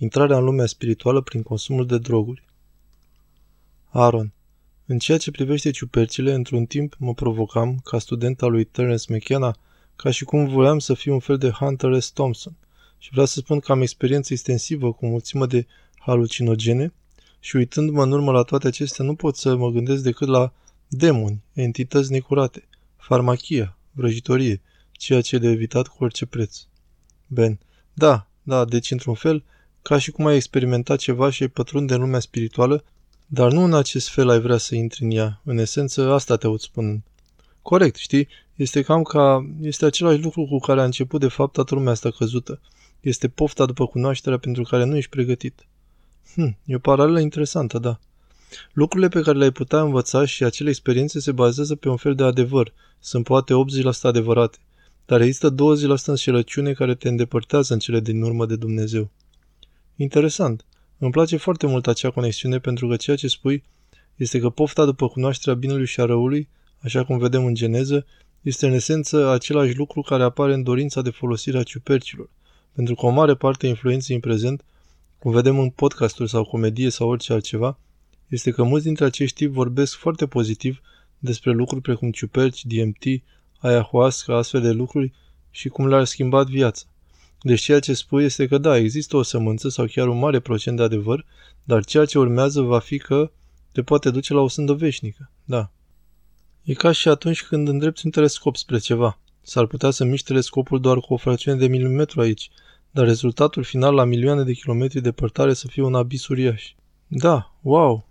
Intrarea în lumea spirituală prin consumul de droguri. Aaron. În ceea ce privește ciupercile, într-un timp mă provocam, ca student al lui Terence McKenna, ca și cum voiam să fiu un fel de Hunter S. Thompson. Și vreau să spun că am experiență extensivă cu mulțimă de halucinogene și uitându-mă în urmă la toate acestea, nu pot să mă gândesc decât la demoni, entități necurate, farmachia, vrăjitorie, ceea ce e de evitat cu orice preț. Ben. Da, da, deci într-un fel, ca și cum ai experimentat ceva și ai pătrunde în lumea spirituală, dar nu în acest fel ai vrea să intri în ea. În esență, asta te aud spunând. Corect, știi? Este cam ca... Este același lucru cu care a început de fapt toată lumea asta căzută. Este pofta după cunoașterea pentru care nu ești pregătit. Hm, e o paralelă interesantă, da. Lucrurile pe care le-ai putea învăța și acele experiențe se bazează pe un fel de adevăr. Sunt poate 80% adevărate. Dar există 20% înșelăciune care te îndepărtează în cele din urmă de Dumnezeu. Interesant. Îmi place foarte mult acea conexiune pentru că ceea ce spui este că pofta după cunoașterea binelui și a răului, așa cum vedem în geneză, este în esență același lucru care apare în dorința de folosire a ciupercilor, pentru că o mare parte a influenței în prezent, cum vedem în podcasturi sau comedie sau orice altceva, este că mulți dintre acești tipi vorbesc foarte pozitiv despre lucruri precum ciuperci, DMT, ayahuasca, astfel de lucruri și cum le-ar schimbat viața. Deci ceea ce spui este că da, există o sămânță sau chiar un mare procent de adevăr, dar ceea ce urmează va fi că te poate duce la o sândă veșnică. Da. E ca și atunci când îndrepți un telescop spre ceva. S-ar putea să miști telescopul doar cu o fracțiune de milimetru aici, dar rezultatul final la milioane de kilometri departare să fie un abis uriaș. Da, wow,